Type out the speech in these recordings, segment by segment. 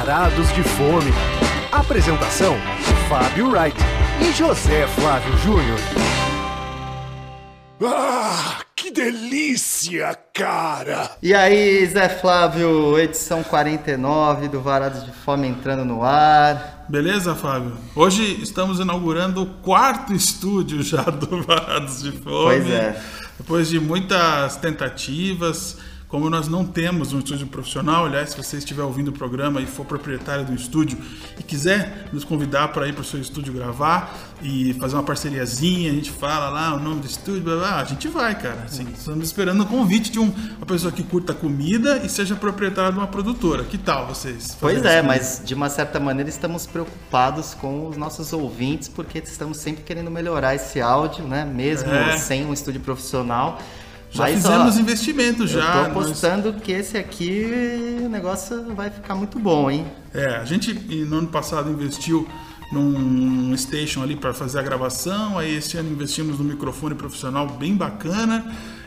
Varados de Fome. Apresentação: Fábio Wright e José Flávio Júnior. Ah, que delícia, cara! E aí, Zé Flávio, edição 49 do Varados de Fome entrando no ar. Beleza, Fábio? Hoje estamos inaugurando o quarto estúdio já do Varados de Fome. Pois é. Depois de muitas tentativas, como nós não temos um estúdio profissional, aliás, se você estiver ouvindo o programa e for proprietário do estúdio e quiser nos convidar para ir para o seu estúdio gravar e fazer uma parceriazinha, a gente fala lá o nome do estúdio, blá, blá, a gente vai, cara. Assim, estamos esperando o convite de um, uma pessoa que curta comida e seja proprietária de uma produtora. Que tal vocês? Pois é, mas de uma certa maneira estamos preocupados com os nossos ouvintes, porque estamos sempre querendo melhorar esse áudio, né? Mesmo É. sem um estúdio profissional. Já Mas, fizemos ó, investimentos Eu já. tô nós- apostando que esse aqui o negócio vai ficar muito bom, hein? É, a gente no ano passado investiu num station ali para fazer a gravação, aí esse ano investimos num microfone profissional bem bacana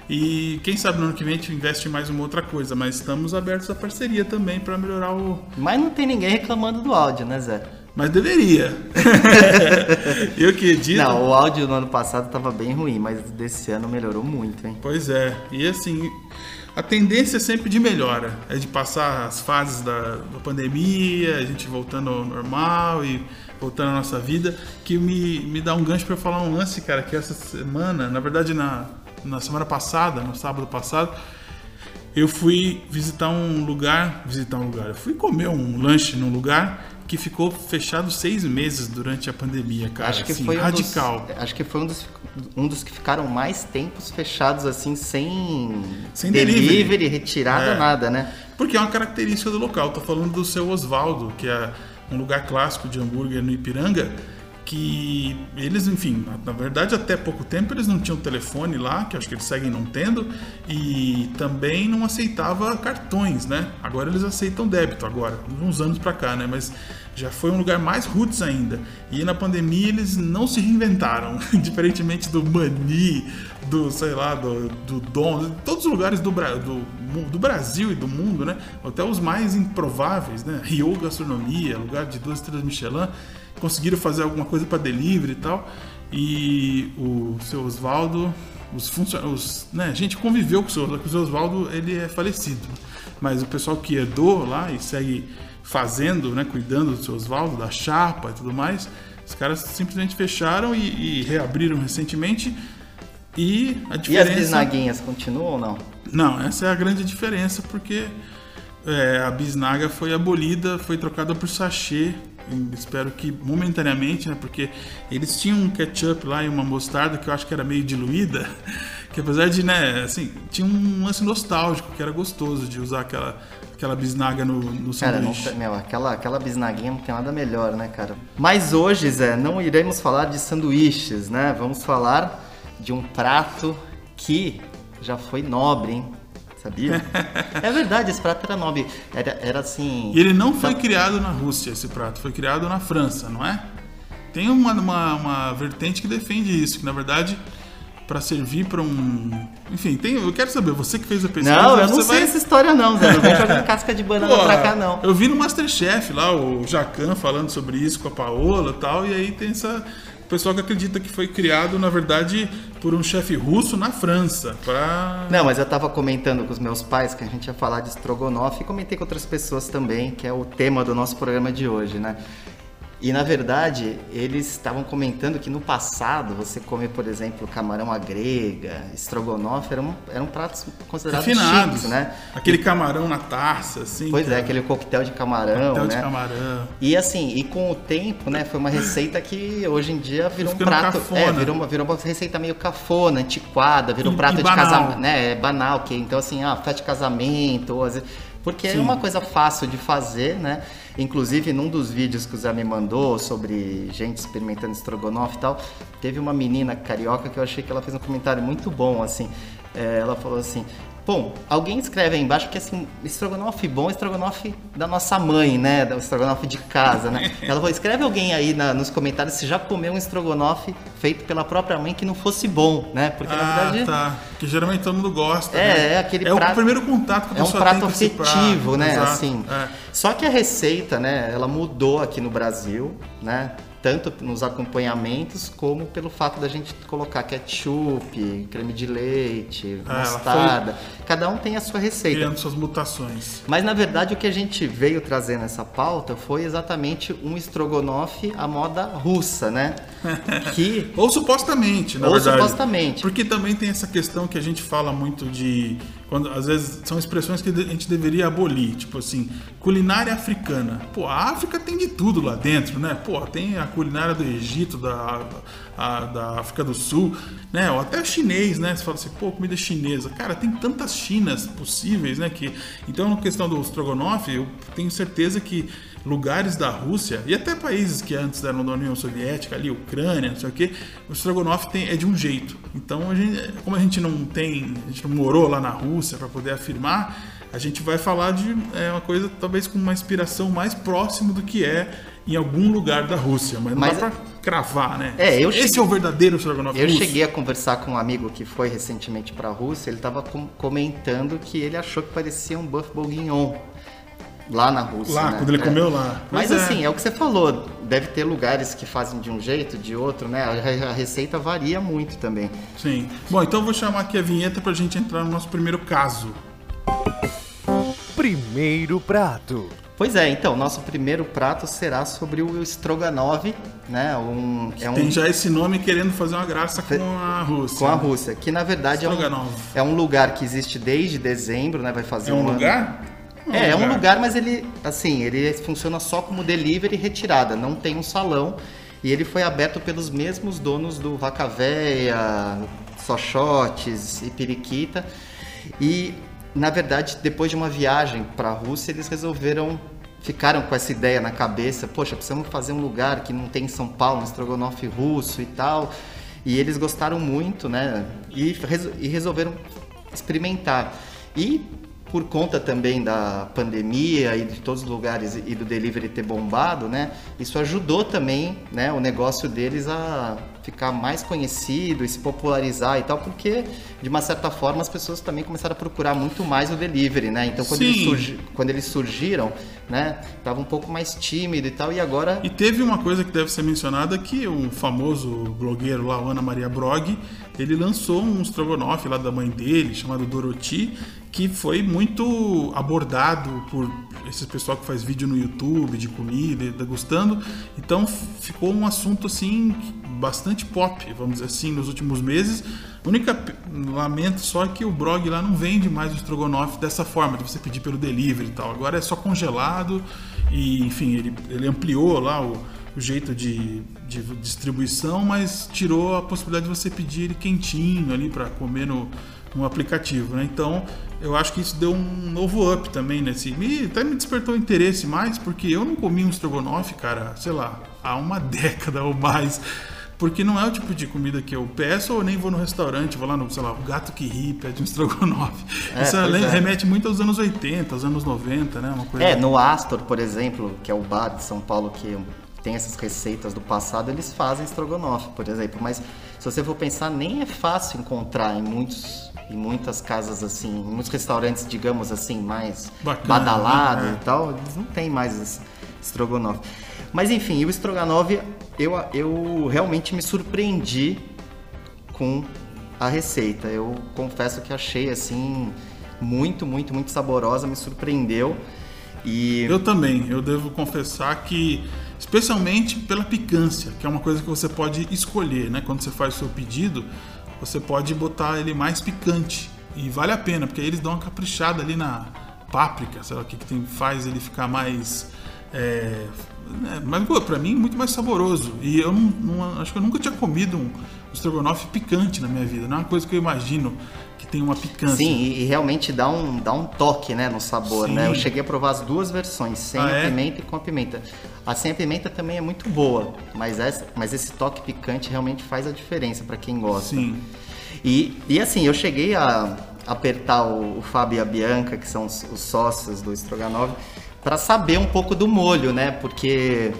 e quem sabe no ano que vem a gente investe em mais uma outra coisa, mas estamos abertos à parceria também para melhorar o. Mas não tem ninguém reclamando do áudio, né, Zé? Mas deveria. Eu que edito. Não, o áudio no ano passado tava bem ruim, mas desse ano melhorou muito, hein? Pois é, e assim, a tendência é sempre de melhora, é de passar as fases da, da pandemia, a gente voltando ao normal e voltando à nossa vida, que me, me dá um gancho para falar um lance, cara, que essa semana, na verdade na, na semana passada, no sábado passado, eu fui visitar um lugar, visitar um lugar, eu fui comer um lanche num lugar que ficou fechado seis meses durante a pandemia, cara, acho que assim, foi um radical. Dos, acho que foi um dos, um dos que ficaram mais tempos fechados assim, sem, Sem delivery. retirada, É. nada, né? Porque é uma característica do local. Tô falando do seu Osvaldo, que é um lugar clássico de hambúrguer no Ipiranga, que eles, enfim, na- verdade até pouco tempo eles não tinham telefone lá, que acho que eles seguem não tendo, e também não aceitava cartões, né? Agora eles aceitam débito agora, uns anos pra cá, né? Mas já foi um lugar mais roots ainda. E na pandemia eles não se reinventaram, diferentemente do Mani, do, sei lá, do, do Dom, todos os lugares do, do, do Brasil e do mundo, né? Até os mais improváveis, né? Rio Gastronomia, lugar de duas estrelas Michelin, conseguiram fazer alguma coisa para delivery e tal. E o seu Oswaldo, os funcionários, né? A gente conviveu com o seu, o seu Oswaldo, ele é falecido. Mas o pessoal que herdou lá e segue fazendo, né? Cuidando do seu Oswaldo, da chapa e tudo mais, os caras simplesmente fecharam e, e reabriram recentemente. E a E as diferença. bisnaguinhas continuam ou não? Não, essa é a grande diferença, porque é, a bisnaga foi abolida, foi trocada por sachê. Espero que momentaneamente, né? Porque eles tinham um ketchup lá e uma mostarda que eu acho que era meio diluída, que apesar de, né, assim, tinha um lance nostálgico, que era gostoso de usar aquela, aquela bisnaga no, no Cara, sanduíche. meu, aquela, aquela bisnaguinha não tem nada melhor, né, cara? Mas hoje, Zé, não iremos falar de sanduíches, né? Vamos falar de um prato que já foi nobre, hein? Sabia? é verdade, esse prato era nobre. Era, era assim. E ele não foi criado na Rússia, esse prato, foi criado na França, não é? Tem uma, uma, uma vertente que defende isso, que na verdade, para servir para um. Enfim, tem, eu quero saber, você que fez a pesquisa. Não, eu não sei vai... essa história, não, Zé. Não vem jogando casca de banana Pô, pra cá, não. Eu vi no Masterchef lá, o Jacan falando sobre isso com a Paola e tal, e aí tem essa. O pessoal que acredita que foi criado, na verdade, por um chefe russo na França. Pra... Não, mas eu tava comentando com os meus pais que a gente ia falar de estrogonofe e comentei com outras pessoas também, que é o tema do nosso programa de hoje, né? E na verdade, eles estavam comentando que no passado você comer, por exemplo, camarão à grega, estrogonofe, eram, eram pratos considerados refinados, chiques, né? Aquele camarão na taça, assim. Pois é, cara. aquele coquetel de camarão, Coquetel né? de camarão. E assim, e com o tempo, né, foi uma receita que hoje em dia virou um prato. cafona. É, virou uma, virou uma receita meio cafona, antiquada, virou E- um prato e de casamento. Né, é banal, que então assim, ah, festa de casamento, ou às vezes. Porque é Sim. uma coisa fácil de fazer, né? Inclusive, num dos vídeos que o Zé me mandou sobre gente experimentando estrogonofe e tal, teve uma menina carioca que eu achei que ela fez um comentário muito bom, assim. É, ela falou assim: Bom, alguém escreve aí embaixo que assim, estrogonofe bom, estrogonofe da nossa mãe, né? Da estrogonofe de casa, né? Ela falou, escreve alguém aí na- nos comentários se já comeu um estrogonofe feito pela própria mãe que não fosse bom, né? Porque na Ah, verdade tá. Que geralmente todo mundo gosta. É, né? é aquele É prato- o primeiro contato que a é um pessoa prato afetivo, né? Exato. Assim. É. Só que a receita, né? Ela mudou aqui no Brasil, né? Tanto nos acompanhamentos como pelo fato da gente colocar ketchup, creme de leite, ela mostarda. Cada um tem a sua receita. Criando suas mutações. Mas na verdade o que a gente veio trazer nessa pauta foi exatamente um estrogonofe à moda russa, né? Que Ou supostamente, na Ou verdade. supostamente. Porque também tem essa questão que a gente fala muito de. Quando, às vezes são expressões que a gente deveria abolir. Tipo assim, culinária africana. Pô, a África tem de tudo lá dentro, né? Pô, tem a culinária do Egito, da, a- da África do Sul, né? Ou até chinês, né? Você fala assim, pô, comida chinesa. Cara, tem tantas Chinas possíveis, né? Que, então, na questão do Strogonoff, eu tenho certeza que lugares da Rússia e até países que antes eram da União Soviética, ali, Ucrânia, não sei o que, o Strogonoff tem, é de um jeito. Então, a gente, como a gente não tem, a gente não morou lá na Rússia para poder afirmar, a gente vai falar de é, uma coisa talvez com uma inspiração mais próxima do que é em algum lugar da Rússia, mas não Mas- dá pra cravar, né? É, eu Esse cheguei- é o verdadeiro Strogonoff Eu russo. cheguei a conversar com um amigo que foi recentemente para a Rússia, ele estava comentando que ele achou que parecia um buff bourguignon lá na Rússia. Lá, né? quando ele É. comeu lá. Mas Pois é. assim, é o que você falou, deve ter lugares que fazem de um jeito, de outro, né? A, a receita varia muito também. Sim. Bom, então eu vou chamar aqui a vinheta pra gente entrar no nosso primeiro caso. Primeiro prato. Pois é, então, nosso primeiro prato será sobre o Stroganov, né? Um, é um, Tem já esse nome querendo fazer uma graça com a Rússia. com a Rússia, que na verdade é um, é um lugar que existe desde dezembro, né? Vai fazer É um ano. lugar? É, é um lugar, mas ele, assim, ele funciona só como delivery e retirada, não tem um salão. E ele foi aberto pelos mesmos donos do Vaca Véia, Sochotes e Periquita. E, na verdade, depois de uma viagem para a Rússia, eles resolveram, ficaram com essa ideia na cabeça, poxa, precisamos fazer um lugar que não tem em São Paulo, um estrogonofe russo e tal. E eles gostaram muito, né? E, e resolveram experimentar. E por conta também da pandemia e de todos os lugares e do delivery ter bombado, né? Isso ajudou também, né, o negócio deles a ficar mais conhecido e se popularizar e tal, porque de uma certa forma as pessoas também começaram a procurar muito mais o delivery, né? Então quando, eles, surgi- quando eles surgiram, né, tava um pouco mais tímido e tal, e agora E teve uma coisa que deve ser mencionada que o famoso blogueiro lá, Ana Maria Brog, ele lançou um estrogonofe lá da mãe dele, chamado Doroti, que foi muito abordado por esse pessoal que faz vídeo no YouTube de comida, degustando. Então ficou um assunto assim bastante pop, vamos dizer assim, nos últimos meses. A única p- lamento só é que o Brog lá não vende mais o estrogonofe dessa forma, de você pedir pelo delivery e tal. Agora é só congelado e, enfim, ele, ele ampliou lá o, o jeito de, de distribuição, mas tirou a possibilidade de você pedir ele quentinho ali para comer no, no aplicativo, né? Então, eu acho que isso deu um novo up também nesse. E até me despertou interesse mais, porque eu não comi um estrogonofe, cara, sei lá, há uma década ou mais. Porque não é o tipo de comida que eu peço ou nem vou no restaurante, vou lá no, sei lá, o gato que ri, pede um estrogonofe. É, Isso é. remete muito aos anos 80, aos anos 90, né? Uma coisa É, no Astor, por exemplo, que é o bar de São Paulo que tem essas receitas do passado, eles fazem estrogonofe, por exemplo. Mas se você for pensar, nem é fácil encontrar em muitos em muitas casas assim, em muitos restaurantes, digamos assim, mais badalados né? e tal, eles não tem mais estrogonofe. Mas enfim, o estrogonofe, eu, eu realmente me surpreendi com a receita. Eu confesso que achei assim muito, muito, muito saborosa, me surpreendeu. E Eu também, eu devo confessar que, especialmente pela picância, que é uma coisa que você pode escolher, né? Quando você faz o seu pedido, você pode botar ele mais picante. E vale a pena, porque aí eles dão uma caprichada ali na páprica, sei lá o que, que tem, faz ele ficar mais. É, né, mas pô, pra mim muito mais saboroso. E eu não, não- acho que eu nunca tinha comido um estrogonofe picante na minha vida. Não é uma coisa que eu imagino que tem uma picância. Sim, e, e realmente dá um, dá um toque né, no sabor, Sim. né? Eu cheguei a provar as duas versões, sem Ah, a é? pimenta e com a pimenta. A sem a pimenta também é muito boa, mas, essa, mas esse toque picante realmente faz a diferença para quem gosta. Sim. E, e assim, eu cheguei a, apertar o, o Fábio e a Bianca, que são os, os sócios do Stroganov, para saber um pouco do molho, né? Porque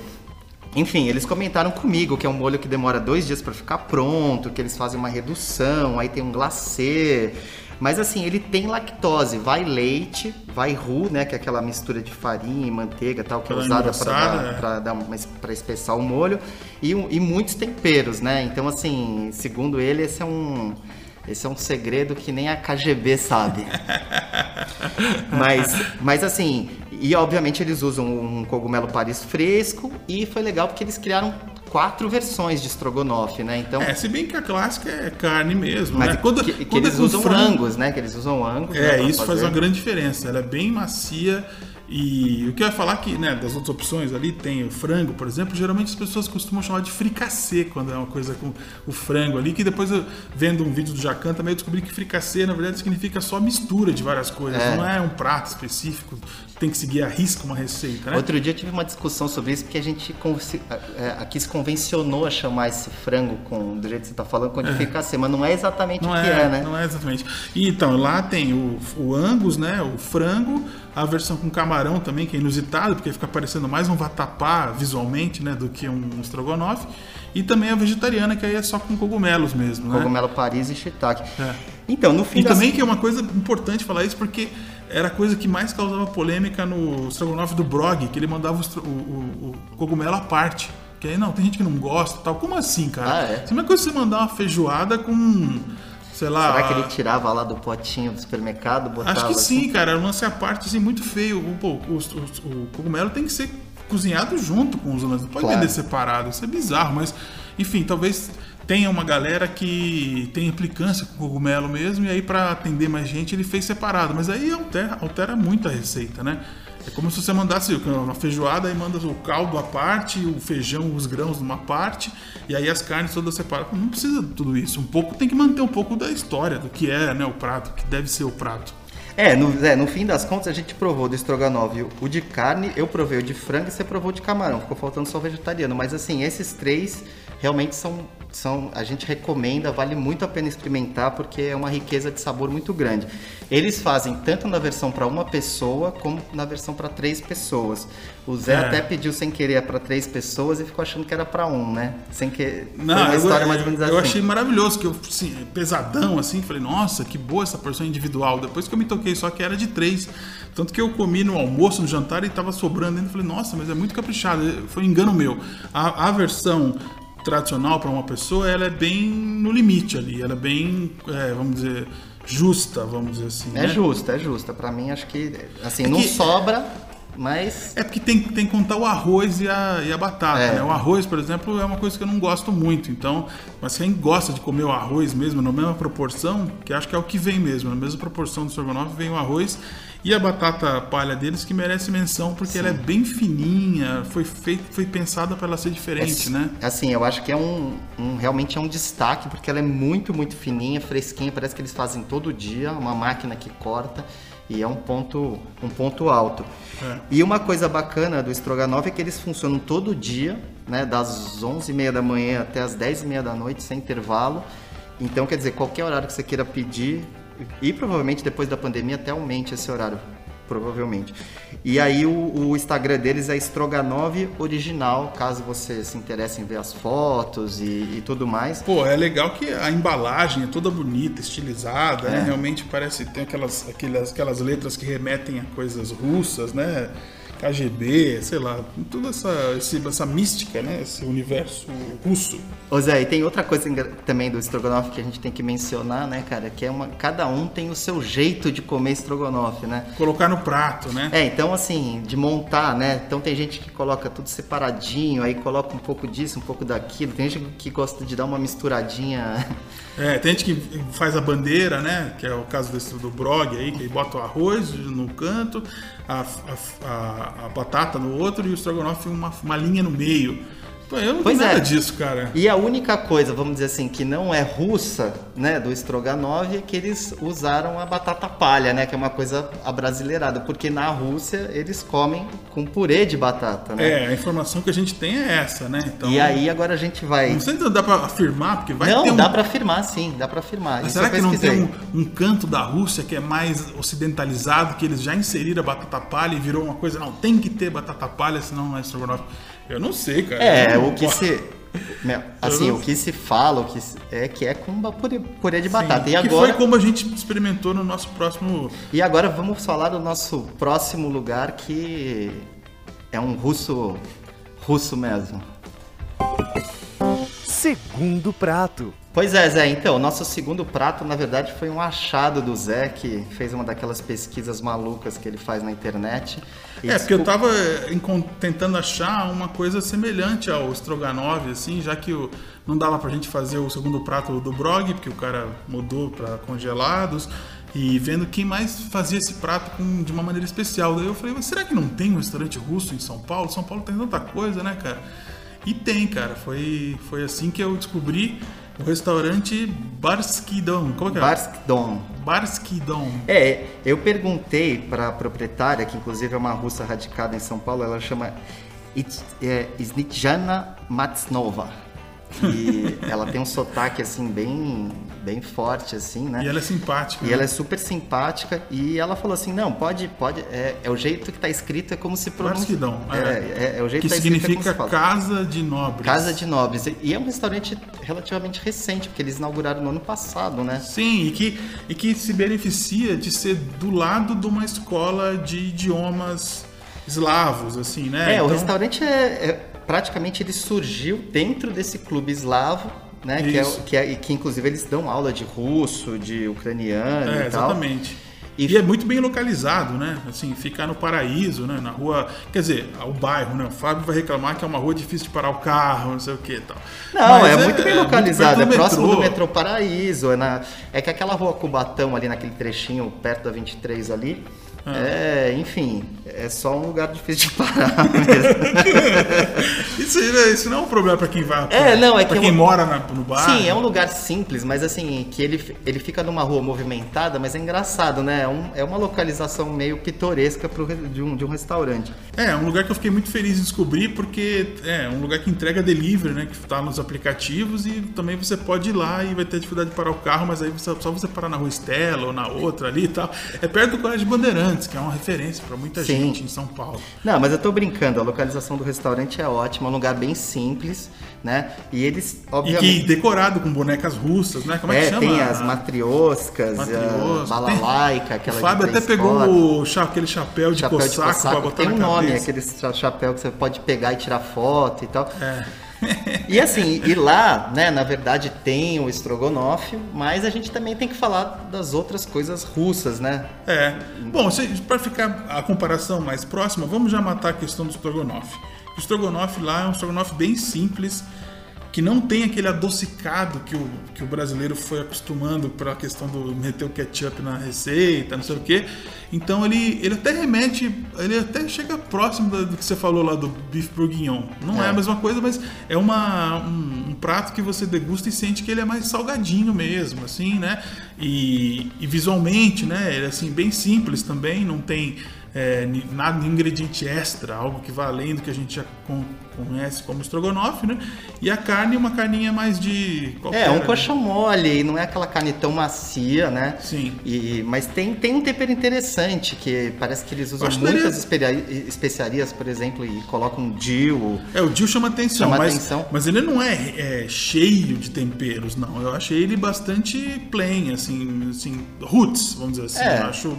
enfim, eles comentaram comigo que é um molho que demora dois dias para ficar pronto, que eles fazem uma redução, aí tem um glacê. Mas assim, ele tem lactose, vai leite, vai roux, né, que é aquela mistura de farinha e manteiga, tal, que é usada para dar, é. para espessar o molho, e, e muitos temperos, né? Então assim, segundo ele, esse é um esse é um segredo que nem a KGB sabe. mas, mas assim, e obviamente eles usam um cogumelo Paris fresco e foi legal porque eles criaram quatro versões de estrogonofe, né? Então, é, se bem que a clássica é carne mesmo, mas né? Quando, que, que quando eles é usam frango, angus, né? Que eles usam angus. É, né, isso fazer. faz uma grande diferença. Ela é bem macia e o que eu ia falar que, né, das outras opções ali, tem o frango, por exemplo, geralmente as pessoas costumam chamar de fricassê quando é uma coisa com o frango ali, que depois eu, vendo um vídeo do Jacan também eu descobri que fricassê, na verdade, significa só mistura de várias coisas, é. não é um prato específico, tem que seguir a risca uma receita, né? Outro dia eu tive uma discussão sobre isso, porque a gente é, aqui se convencionou a chamar esse frango com, do jeito que você está falando, com é. mas não é exatamente não o que é, é, né? Não é exatamente. E, então, lá tem o, o angus, né, o frango, a versão com camarão também, que é inusitado, porque fica parecendo mais um vatapá visualmente, né, do que um estrogonofe. E também a vegetariana, que aí é só com cogumelos mesmo, né? Cogumelo Paris e shiitake. É. Então, no fim E das... também que é uma coisa importante falar isso, porque era a coisa que mais causava polêmica no estrogonofe do Brog, que ele mandava o, o, o cogumelo à parte. Que aí, não, tem gente que não gosta tal. Como assim, cara? Ah, é? Isso é uma coisa você mandar uma feijoada com sei lá. Será que ele tirava lá do potinho do supermercado? Botava acho que assim? sim, cara. É um lance à parte assim, muito feio. Pô, o, o, o, cogumelo tem que ser cozinhado junto com os lances. Não pode claro. vender separado. Isso é bizarro, mas enfim, talvez tenha uma galera que tem implicância com cogumelo mesmo, e aí para atender mais gente ele fez separado. Mas aí altera, altera muito a receita, né? É como se você mandasse uma feijoada e manda o caldo à parte, o feijão, os grãos numa parte, e aí as carnes todas separadas. Não precisa de tudo isso. Um pouco tem que manter um pouco da história, do que é né, o prato, que deve ser o prato. É no, é, no fim das contas a gente provou do estrogonofe o de carne, eu provei o de frango e você provou de camarão. Ficou faltando só o vegetariano. Mas assim, esses três realmente são, são a gente recomenda, vale muito a pena experimentar porque é uma riqueza de sabor muito grande. Eles fazem tanto na versão para uma pessoa como na versão para três pessoas. O Zé é. até pediu sem querer para três pessoas e ficou achando que era para um, né? Sem que não, Foi uma história eu, mais ou menos assim. Eu achei maravilhoso que eu assim, pesadão assim, falei nossa que boa essa porção individual. Depois que eu me toquei só que era de três. Tanto que eu comi no almoço, no jantar e estava sobrando ainda. Falei, nossa, mas é muito caprichado. Foi um engano meu. A, a versão tradicional para uma pessoa, ela é bem no limite ali, ela é bem, é, vamos dizer, justa, vamos dizer assim. É né? justa, é justa. Para mim, acho que assim, é não que, sobra, mas. É porque tem, tem que contar o arroz e a, e a batata. É. Né? O arroz, por exemplo, é uma coisa que eu não gosto muito. Então, mas quem gosta de comer o arroz mesmo, na mesma proporção, que acho que é o que vem mesmo, na mesma proporção do estrogonofe, vem o arroz e a batata palha deles que merece menção porque Sim. ela é bem fininha, foi feita, foi pensada para ela ser diferente, é, né? Assim, eu acho que é um, um, realmente é um destaque porque ela é muito, muito fininha, fresquinha, parece que eles fazem todo dia, uma máquina que corta e é um ponto, um ponto alto. É. E uma coisa bacana do Stroganov é que eles funcionam todo dia, né, das 11h30 da manhã até as 10h30 da noite, sem intervalo. Então, quer dizer, qualquer horário que você queira pedir, e provavelmente depois da pandemia até aumente esse horário, provavelmente. E aí o, o Instagram deles é Stroganov Original, caso você se interesse em ver as fotos e, e, tudo mais. Pô, é legal que a embalagem é toda bonita, estilizada, né? é. né? Realmente parece tem aquelas, aquelas, aquelas letras que remetem a coisas russas, né? KGB, sei lá, toda essa, essa mística, né? Esse universo russo. Ô Zé, e tem outra coisa também do estrogonofe que a gente tem que mencionar, né, cara? Que é uma. Cada um tem o seu jeito de comer estrogonofe, né? Colocar no prato, né? É, então assim, de montar, né? Então tem gente que coloca tudo separadinho, aí coloca um pouco disso, um pouco daquilo. Tem gente que gosta de dar uma misturadinha. É, tem gente que faz a bandeira, né? Que é o caso desse do brog aí, que aí bota o arroz no canto, a, a, a, a batata no outro e o estrogonofe uma, uma linha no meio. Pô, eu não Pois tenho é. nada disso, cara. E a única coisa, vamos dizer assim, que não é russa, né, do Stroganov é que eles usaram a batata palha, né, que é uma coisa abrasileirada, porque na Rússia eles comem com purê de batata, né? É, a informação que a gente tem é essa, né? Então, E aí agora a gente vai... Não sei se dá pra afirmar, porque vai não, ter um... dá pra afirmar, sim, dá pra afirmar. Mas Isso será que não tem um, um canto da Rússia que é mais ocidentalizado, que eles já inseriram a batata palha e virou uma coisa, não, tem que ter batata palha, senão não é estrogonofe? Eu não sei, cara. É, o que se... meu, Assim, o que se fala, o que se- é que é com purê, de Sim, batata. E que agora, foi como a gente experimentou no nosso próximo... e agora vamos falar do nosso próximo lugar que é um russo, russo mesmo. Segundo prato. Pois é, Zé. Então, nosso segundo prato, na verdade, foi um achado do Zé, que fez uma daquelas pesquisas malucas que ele faz na internet. E É, porque eu tava tentando achar uma coisa semelhante ao Stroganov, assim, já que o- não dava pra gente fazer o segundo prato do Brog, porque o cara mudou pra congelados, e vendo quem mais fazia esse prato com- de uma maneira especial. Daí eu falei, mas será que não tem um restaurante russo em São Paulo? São Paulo tem tanta coisa, né, cara? E tem, cara. Foi, foi assim que eu descobri o restaurante Barskidon. Como é que é? Barskdom. Barskidon. É, eu perguntei para a proprietária, que inclusive é uma russa radicada em São Paulo, ela chama It- é, Snitjana Matsnova. E ela tem um sotaque assim bem, bem forte assim, né? E ela é simpática. E né? ela é super simpática e ela falou assim, não, pode, pode, é, é o jeito que tá escrito, é como se pronuncia. Barskidon. É, é, é o jeito que que tá escrito, é significa fala. Casa de Nobres. Casa de Nobres. E é um restaurante relativamente recente, porque eles inauguraram no ano passado, né? Sim, e que, e que se beneficia de ser do lado de uma escola de idiomas eslavos, assim, né? É, o Então, restaurante é, é- praticamente ele surgiu dentro desse clube eslavo, né? Que é, Isso. que é- e que inclusive eles dão aula de russo, de ucraniano É, e tal. exatamente. E- E, é muito bem localizado, né? Assim, fica no paraíso, né? Na rua. Quer dizer, o bairro, né? O Fábio vai reclamar que é uma rua difícil de parar o carro, não sei o que e tal. Não, Mas é, muito bem localizado, é perto próximo do metrô Paraíso, é, na, é que aquela rua Cubatão ali naquele trechinho perto da 23 ali, Ah. é, enfim, é só um lugar difícil de parar mesmo. Isso, aí, isso não é um problema pra quem vai. É, não, é pra que quem eu- mora na- no bairro. Sim, é um lugar simples, mas assim, que ele, ele fica numa rua movimentada, mas é engraçado, né? É, um- é uma localização meio pitoresca pro, de, um, de um restaurante. É, é um lugar que eu fiquei muito feliz em descobrir, porque é um lugar que entrega delivery, né? Que tá nos aplicativos e também você pode ir lá e vai ter dificuldade de parar o carro, mas aí você- só você parar na rua Estela ou na outra ali e tal. É perto do Colégio Bandeirantes, que é uma referência pra muita Sim. gente em São Paulo. Não, mas eu tô brincando, a localização do restaurante é ótima, é um lugar bem simples, né? E eles, E obviamente. que decorado com bonecas russas, né? Como é, é, que chama? tem as matrioscas, Matriosca, a balalaica, aquela O Fábio de até pegou o cha- aquele chapéu de chapéu de cossaco pra cossaco, tem um nome, cabeça. aquele cha- chapéu que você pode pegar e tirar foto e tal. É. E assim, e lá, né, na verdade tem o estrogonofe, mas a gente também tem que falar das outras coisas russas, né? É. Bom, para ficar a comparação mais próxima, vamos já matar a questão do estrogonofe. O estrogonofe lá é um estrogonofe bem simples, que não tem aquele adocicado que o, que o brasileiro foi acostumando para a questão do meter o ketchup na receita, não sei o quê. Então ele, ele até remete, ele até chega próximo do, que você falou lá do bife bourguignon. Não é, É. a mesma coisa, mas é uma, um, um prato que você degusta e sente que ele é mais salgadinho mesmo, assim, né? E, e visualmente, né? Ele é assim, bem simples também, não tem é, nada de ingrediente extra, algo que vá além do que a gente já con- conhece como estrogonofe, né? E a carne, uma carninha mais de. É, um né? coxão mole, não é aquela carne tão macia, né? Sim. E, mas tem, tem um tempero interessante, que parece que eles usam muitas daria- especia- especiarias, por exemplo, e colocam dill. É, o Dio chama atenção, Chama mas, atenção. mas ele não é, é, cheio de temperos, não. Eu achei ele bastante plain, assim, assim roots, vamos dizer assim. É. Eu acho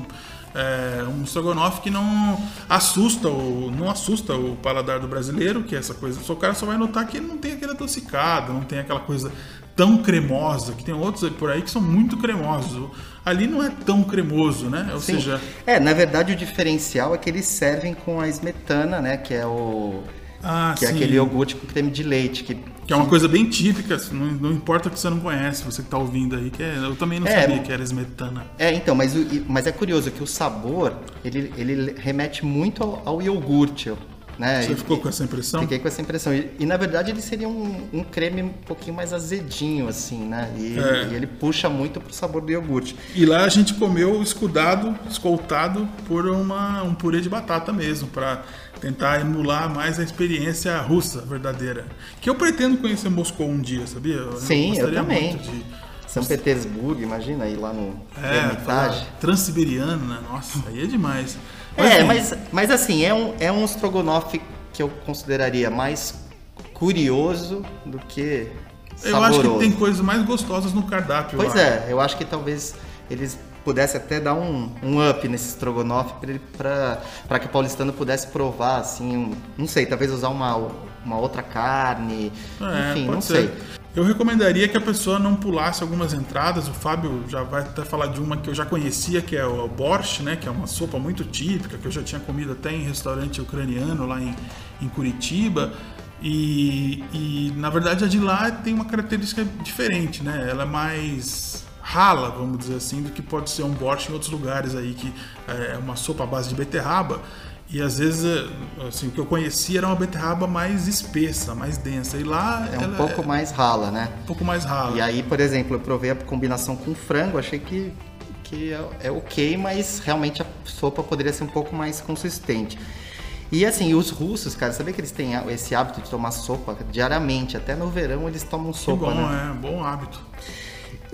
é, um estrogonofe que não assusta o, não assusta o paladar do brasileiro, que é essa coisa. O cara só vai notar que ele não tem aquele adocicado, não tem aquela coisa tão cremosa, que tem outros por aí que são muito cremosos. Ali não é tão cremoso, né? Ou Sim. seja, É, na verdade o diferencial é que eles servem com a esmetana, né? Que é o. ah, que é sim. aquele iogurte com creme de leite. Que, Que é uma coisa bem típica, não, não importa que você não conhece, você que tá ouvindo aí, que é- eu também não É. sabia que era esmetana. É, então, mas, mas é curioso que o sabor, ele, ele remete muito ao, ao iogurte. Né? Você E- ficou com essa impressão? Fiquei com essa impressão. E, e, na verdade ele seria um, um creme um pouquinho mais azedinho, assim, né? E, É. e ele puxa muito pro sabor do iogurte. E lá a gente comeu escudado, escoltado por uma, um purê de batata mesmo, para tentar emular mais a experiência russa verdadeira. Que eu pretendo conhecer Moscou um dia, sabia? Eu Sim, eu também. muito de- São Petersburgo, imagina aí lá no É, Hermitage. falar Transiberiana, nossa, aí é demais. É, enfim, mas, mas assim, é um, é um estrogonofe que eu consideraria mais curioso do que eu saboroso. acho que tem coisas mais gostosas no cardápio Pois é, eu acho que talvez eles pudessem até dar um, um up nesse estrogonofe para que o paulistano pudesse provar, assim, um- não sei, talvez usar uma, uma outra carne, É, enfim, não ser. sei. Eu recomendaria que a pessoa não pulasse algumas entradas. O Fábio já vai até falar de uma que eu já conhecia, que é o borscht, né? Que é uma sopa muito típica, que eu já tinha comido até em restaurante ucraniano lá em, em Curitiba. E, e, na verdade a de lá tem uma característica diferente, né? Ela é mais rala, vamos dizer assim, do que pode ser um borscht em outros lugares aí, que é uma sopa à base de beterraba. E às vezes, é, assim, o que eu conhecia era uma beterraba mais espessa, mais densa. E lá É um pouco mais rala, né? um pouco mais rala. E aí, por exemplo, eu provei a combinação com frango, achei que, que é, é ok, mas realmente a sopa poderia ser um pouco mais consistente. E assim, os russos, cara, sabia que eles têm esse hábito de tomar sopa diariamente? Até no verão eles tomam Que sopa, bom, né? é, bom hábito.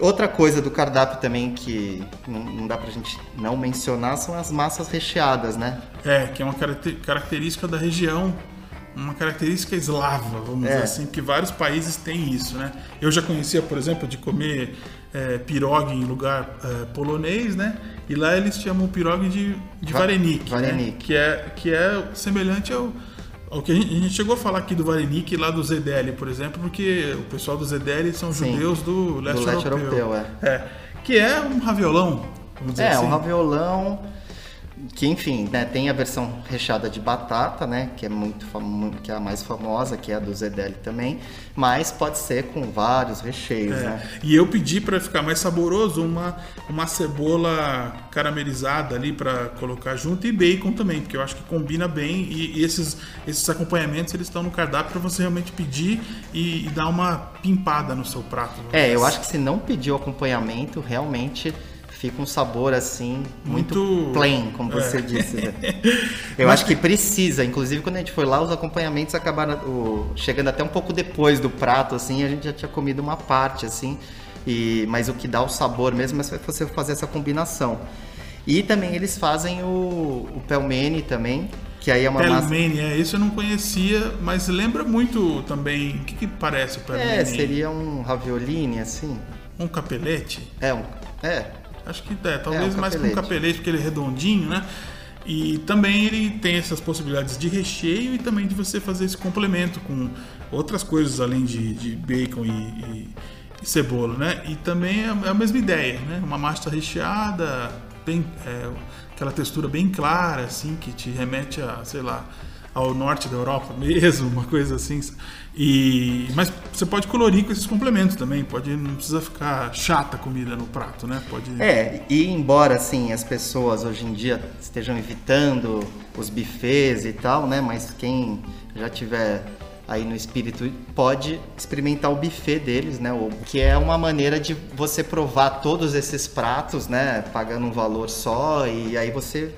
Outra coisa do cardápio também que não, não dá pra gente não mencionar são as massas recheadas, né? É, que é uma caracter- característica da região, uma característica eslava, vamos É. dizer assim, que vários países têm isso, né? Eu já conhecia, por exemplo, de comer é, pirogue em lugar é, polonês, né? E lá eles chamam o pirogue de, de Va- varenik, né? varenik. Que, é, que é semelhante ao, ao que a gente, a gente chegou a falar aqui do varenik lá do ZDL, por exemplo, porque o pessoal do ZDL são Sim, judeus do leste, leste europeu. europeu, é. Que é um raviolão, vamos dizer É, assim. um raviolão que, enfim, né, tem a versão recheada de batata, né, que é muito que é a mais famosa, que é a do Zedeli também, mas pode ser com vários recheios, É, né? E eu pedi para ficar mais saboroso uma, uma cebola caramelizada ali para colocar junto e bacon também, porque eu acho que combina bem e, e esses, esses acompanhamentos eles estão no cardápio para você realmente pedir e, e dar uma pimpada no seu prato. É, eu acho que se não pedir o acompanhamento, realmente fica um sabor assim muito, Muito- plain, como é. você disse. né? Eu acho que precisa, inclusive quando a gente foi lá, os acompanhamentos acabaram o- chegando até um pouco depois do prato, assim, a gente já tinha comido uma parte, assim, e mas o que dá o sabor mesmo é você fazer essa combinação. E também eles fazem o, o pelmeni também, que aí é uma massa. Pelmeni, é, isso eu não conhecia, mas lembra muito também. O que, que parece o pelmeni? É, seria um raviolini, assim. Um capelete? É, um, é, Acho que é, talvez É, um mais com um capelete. porque ele é redondinho, né? E também ele tem essas possibilidades de recheio e também de você fazer esse complemento com outras coisas além de, de bacon e, e- e cebola, né? E também é a mesma ideia, né? Uma massa recheada, bem, é, aquela textura bem clara, assim, que te remete a, sei lá, ao norte da Europa mesmo, uma coisa assim. E, mas você pode colorir com esses complementos também, pode, não precisa ficar chata a comida no prato, né? Pode... É, e embora assim as pessoas hoje em dia estejam evitando os buffets e tal, né? Mas quem já tiver aí no espírito pode experimentar o buffet deles, né? Que é uma maneira de você provar todos esses pratos, né? Pagando um valor só e aí você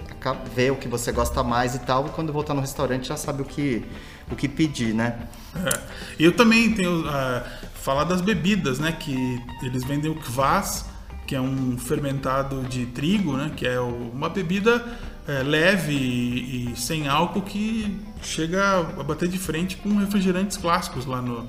vê o que você gosta mais e tal. E quando voltar no restaurante já sabe o que o que pedir, né? Eu também tenho ah, falar das bebidas, né? Que eles vendem o kvass, que é um fermentado de trigo, né? Que é uma bebida é, leve e, e sem álcool que chega a bater de frente com refrigerantes clássicos lá no,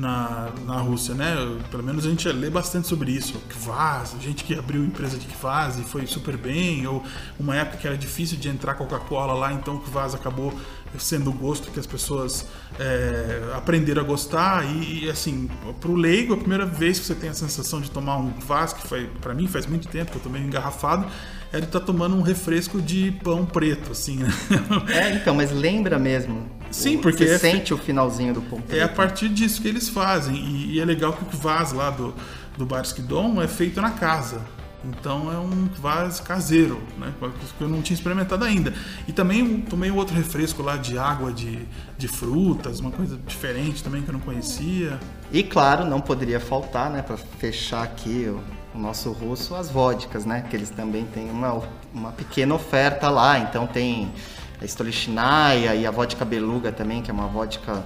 na, na Rússia, né? Pelo menos a gente lê bastante sobre isso. Kvass, gente que abriu empresa de Kvass e foi super bem, ou uma época que era difícil de entrar Coca-Cola lá, então o Kvass acabou sendo o gosto que as pessoas é, aprenderam a gostar e, e, assim, pro leigo, a primeira vez que você tem a sensação de tomar um Kvass, que para mim faz muito tempo que eu tomei engarrafado, é de estar tomando um refresco de pão preto, assim, né? É, então, mas lembra mesmo. Sim, O- porque você é sente o finalzinho do pão. É a preto. partir disso que eles fazem. E, e é legal que o Kvass lá do, do Barsky Dom é feito na casa. Então é um quase caseiro, né? Que eu não tinha experimentado ainda. E também tomei um outro refresco lá de água de, de frutas, uma coisa diferente também que eu não conhecia. E claro, não poderia faltar, né, para fechar aqui o, o, nosso russo, as vodkas, né? Que eles também têm uma, uma pequena oferta lá. Então tem a Stolichnaya e a vodka beluga também, que é uma vodka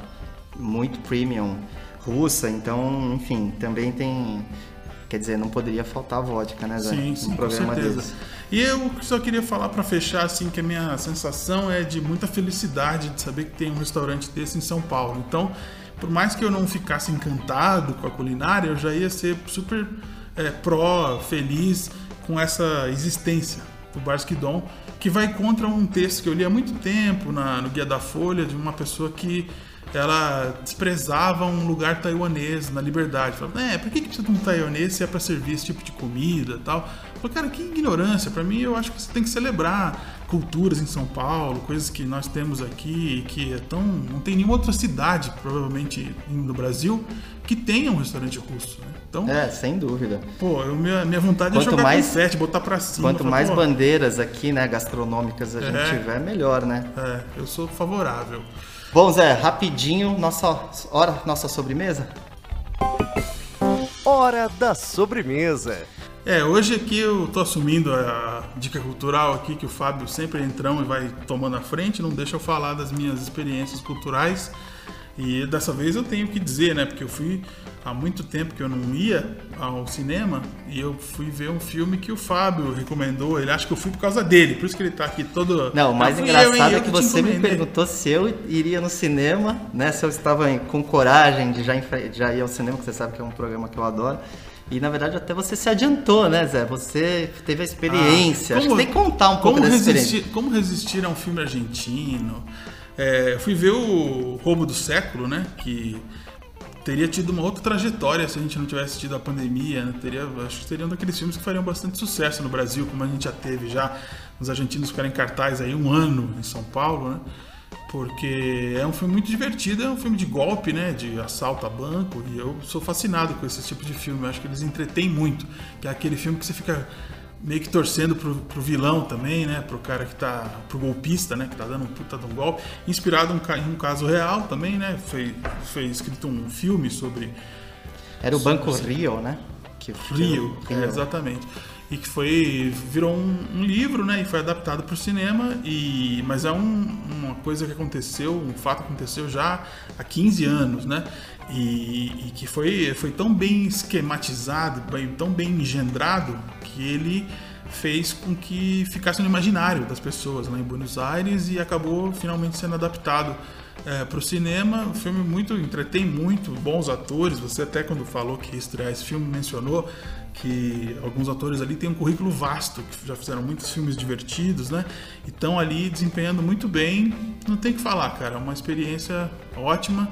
muito premium russa. Então, enfim, também tem Quer dizer, não poderia faltar vodka, né, Zé? Sim, sim, um com certeza. Deles. E eu só queria falar para fechar, assim, que a minha sensação é de muita felicidade de saber que tem um restaurante desse em São Paulo. Então, por mais que eu não ficasse encantado com a culinária, eu já ia ser super é, pró, feliz com essa existência do Barskidon, que vai contra um texto que eu li há muito tempo na, no Guia da Folha, de uma pessoa que ela desprezava um lugar taiwanês na liberdade. Falava, é, por que, que precisa de um taiwanês se é para servir esse tipo de comida tal? Falei, cara, que ignorância. Para mim, eu acho que você tem que celebrar culturas em São Paulo, coisas que nós temos aqui, que é tão. Não tem nenhuma outra cidade, provavelmente no Brasil, que tenha um restaurante russo. Né? Então, é, sem dúvida. Pô, eu, minha, minha vontade quanto é jogar mais, confete, botar pra cima. Quanto mais bandeiras aqui, né, gastronômicas a é, gente tiver, melhor, né? É, eu sou favorável. Bom, Zé, rapidinho, nossa hora, nossa sobremesa? Hora da sobremesa. É, hoje aqui eu tô assumindo a dica cultural aqui que o Fábio sempre entrão e vai tomando a frente, não deixa eu falar das minhas experiências culturais. E dessa vez eu tenho que dizer, né? Porque eu fui há muito tempo que eu não ia ao cinema e eu fui ver um filme que o Fábio recomendou. Ele acha que eu fui por causa dele, por isso que ele tá aqui todo. Não, o mais engraçado eu, é que você me perguntou se eu iria no cinema, né? Se eu estava com coragem de já, já ir ao cinema, que você sabe que é um programa que eu adoro. E na verdade até você se adiantou, né, Zé? Você teve a experiência. Ah, como, Acho que tem que contar um pouco dessa resistir, experiência. Como resistir a um filme argentino? É, fui ver o Roubo do Século, né? Que teria tido uma outra trajetória se a gente não tivesse tido a pandemia. Né? Teria, acho que seria um daqueles filmes que fariam bastante sucesso no Brasil, como a gente já teve já. Os argentinos ficaram em cartaz aí um ano em São Paulo, né? Porque é um filme muito divertido, é um filme de golpe, né? De assalto a banco. E eu sou fascinado com esse tipo de filme. Eu acho que eles entretêm muito. Que é aquele filme que você fica meio que torcendo pro, pro vilão também, né? Pro cara que tá. pro golpista, né? Que tá dando um puta de um golpe. Inspirado em um caso real também, né? Foi, foi escrito um filme sobre. Era o Banco Rio, né? Que, Rio, Rio. É, exatamente. E que foi. virou um, um, livro, né? E foi adaptado para o cinema. E, mas é um, uma coisa que aconteceu, um fato que aconteceu já há 15 anos, né? E, e, que foi, foi tão bem esquematizado, bem, tão bem engendrado, que ele fez com que ficasse no imaginário das pessoas lá em Buenos Aires e acabou finalmente sendo adaptado é, para o cinema. Um filme muito entretém muito, bons atores. Você até quando falou que estrear esse filme mencionou que alguns atores ali têm um currículo vasto, que já fizeram muitos filmes divertidos, né? E estão ali desempenhando muito bem. Não tem que falar, cara, é uma experiência ótima.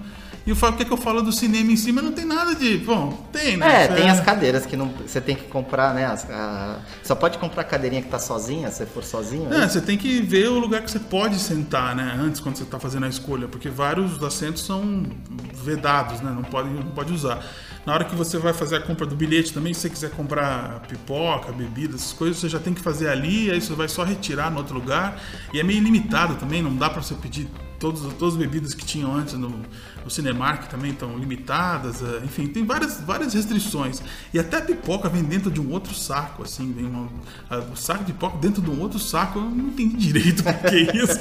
E o que, é que eu falo do cinema em cima não tem nada de. Bom, tem, né? É, tem as cadeiras que não, você tem que comprar, né? As, a, só pode comprar a cadeirinha que tá sozinha, se for sozinho. É, é você tem que ver o lugar que você pode sentar, né? Antes, quando você tá fazendo a escolha, porque vários assentos são vedados, né? Não pode, não pode usar. Na hora que você vai fazer a compra do bilhete também, se você quiser comprar pipoca, bebida, essas coisas, você já tem que fazer ali, aí você vai só retirar no outro lugar. E é meio limitado também, não dá para você pedir todas, todas as bebidas que tinham antes no, no Cinemark também estão limitadas, é, enfim, tem várias, várias restrições. E até a pipoca vem dentro de um outro saco, assim, vem uma, o saco de pipoca dentro de um outro saco, eu não entendi direito o que é isso.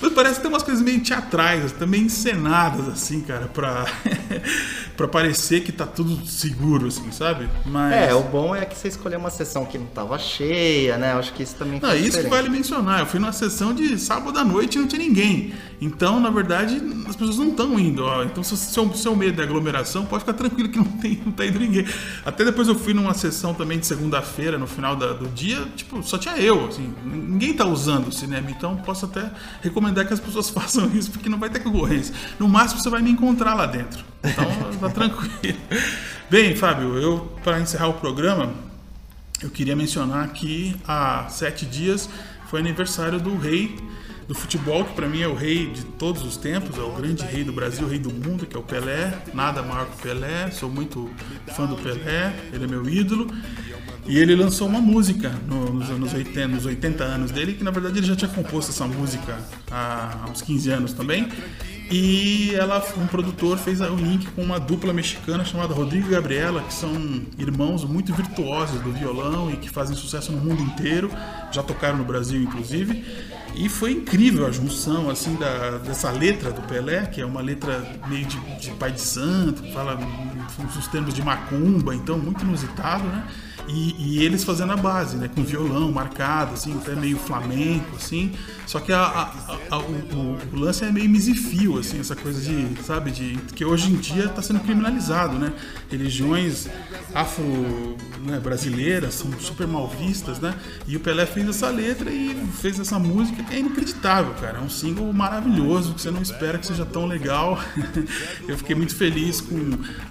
Mas parece que tem umas coisas meio teatrais, também encenadas, assim, cara, pra, pra parecer que tá tudo seguro, assim, sabe? Mas... É, o bom é que você escolheu uma sessão que não tava cheia, né? Acho que isso também Não, isso que vale mencionar. Eu fui numa sessão de sábado à noite e não tinha ninguém. Então, na verdade, as pessoas não estão indo. Ó. Então, se o seu, seu medo é aglomeração, pode ficar tranquilo que não tem, não tá indo ninguém. Até depois eu fui numa sessão também de segunda-feira, no final da, do dia, tipo, só tinha eu, assim. Ninguém tá usando o cinema, então posso até recomendar que as pessoas façam isso, porque não vai ter concorrência. No máximo, você vai me encontrar lá dentro. Então, tá tranquilo. Bem, Fábio, eu, para encerrar o programa, eu queria mencionar que há sete dias foi aniversário do rei do futebol, que para mim é o rei de todos os tempos, é o grande rei do Brasil, rei do mundo, que é o Pelé. Nada maior que o Pelé, sou muito fã do Pelé, ele é meu ídolo. E ele lançou uma música no, nos anos 80, nos 80 anos dele, que na verdade ele já tinha composto essa música há uns 15 anos também. E ela, um produtor fez o link com uma dupla mexicana chamada Rodrigo e Gabriela, que são irmãos muito virtuosos do violão e que fazem sucesso no mundo inteiro, já tocaram no Brasil inclusive. E foi incrível a junção assim da, dessa letra do Pelé, que é uma letra meio de, de pai de santo, fala os termos de macumba, então muito inusitado, né? E, e, eles fazendo a base, né? Com violão marcado, assim, até meio flamenco, assim. Só que a, a, a, o, o, lance é meio misifio, assim, essa coisa de, sabe, de que hoje em dia está sendo criminalizado, né? Religiões afro-brasileiras né, são super mal vistas, né? E o Pelé fez essa letra e fez essa música que é inacreditável, cara. É um single maravilhoso que você não espera que seja tão legal. eu fiquei muito feliz com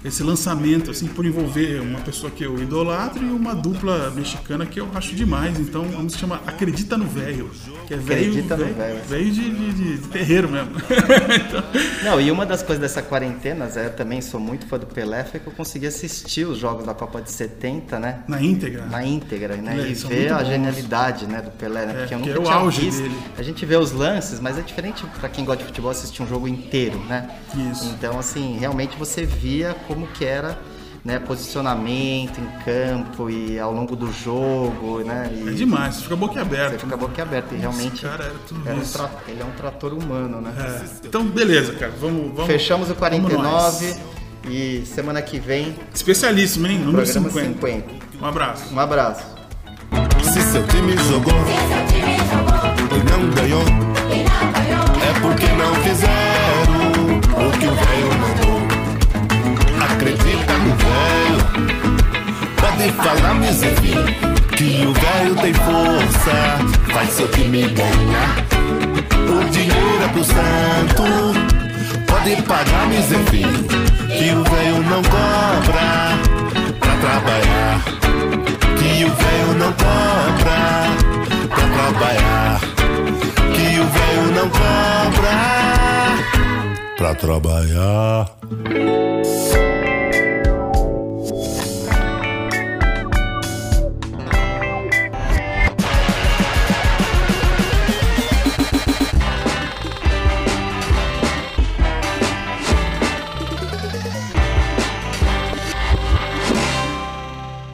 esse lançamento, assim, por envolver uma pessoa que eu idolatro e uma dupla mexicana que eu acho demais. Então a música chama Acredita no Velho, que é velho Acredita no velho. Veio de, de, de, terreiro mesmo. então... Não, e uma das coisas dessa quarentena, Zé, eu também sou muito fã do Pelé, foi que eu consegui assistir os jogos da Copa de 70, né? Na íntegra. Na íntegra, né? É, e ver a bons. genialidade né, do Pelé, né? É, Porque eu nunca é o tinha auge visto. Dele. A gente vê os lances, mas é diferente para quem gosta de futebol assistir um jogo inteiro, né? Isso. Então, assim, realmente você via como que era né, posicionamento em campo e ao longo do jogo, né? é demais, você fica boquiaberto. Você fica boquiaberto e realmente cara era tudo era isso. Um ele é um trator humano, né? É. Então, beleza, cara, vamos, vamos Fechamos o 49 e semana que vem especialíssimo, hein? Número programa 50. 50. Um abraço. Um abraço. Se seu time jogou e seu time ganhar. O dinheiro é pro santo, pode pagar, miséria, que o velho não cobra pra trabalhar. Que o velho não cobra pra trabalhar. Que o velho não cobra pra trabalhar.